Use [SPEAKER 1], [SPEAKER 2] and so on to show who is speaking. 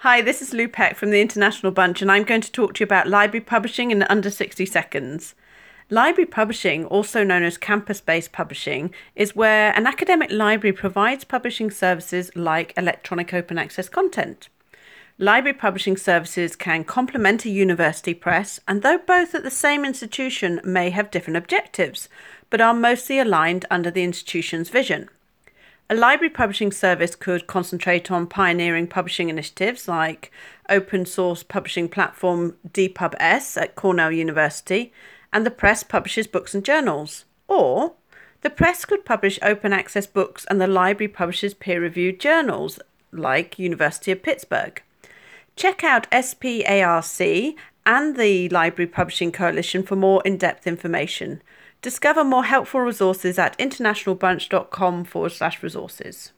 [SPEAKER 1] Hi, this is Lou Peck from the International Bunch, and I'm going to talk to you about library publishing in under 60 seconds. Library publishing, also known as campus based publishing, is where an academic library provides publishing services like electronic open access content. Library publishing services can complement a university press, and though both at the same institution may have different objectives, but are mostly aligned under the institution's vision. A library publishing service could concentrate on pioneering publishing initiatives like open source publishing platform DPubS at Cornell University, and the press publishes books and journals. Or the press could publish open access books and the library publishes peer reviewed journals like University of Pittsburgh. Check out SPARC and the Library Publishing Coalition for more in depth information. Discover more helpful resources at internationalbunch.com forward slash resources.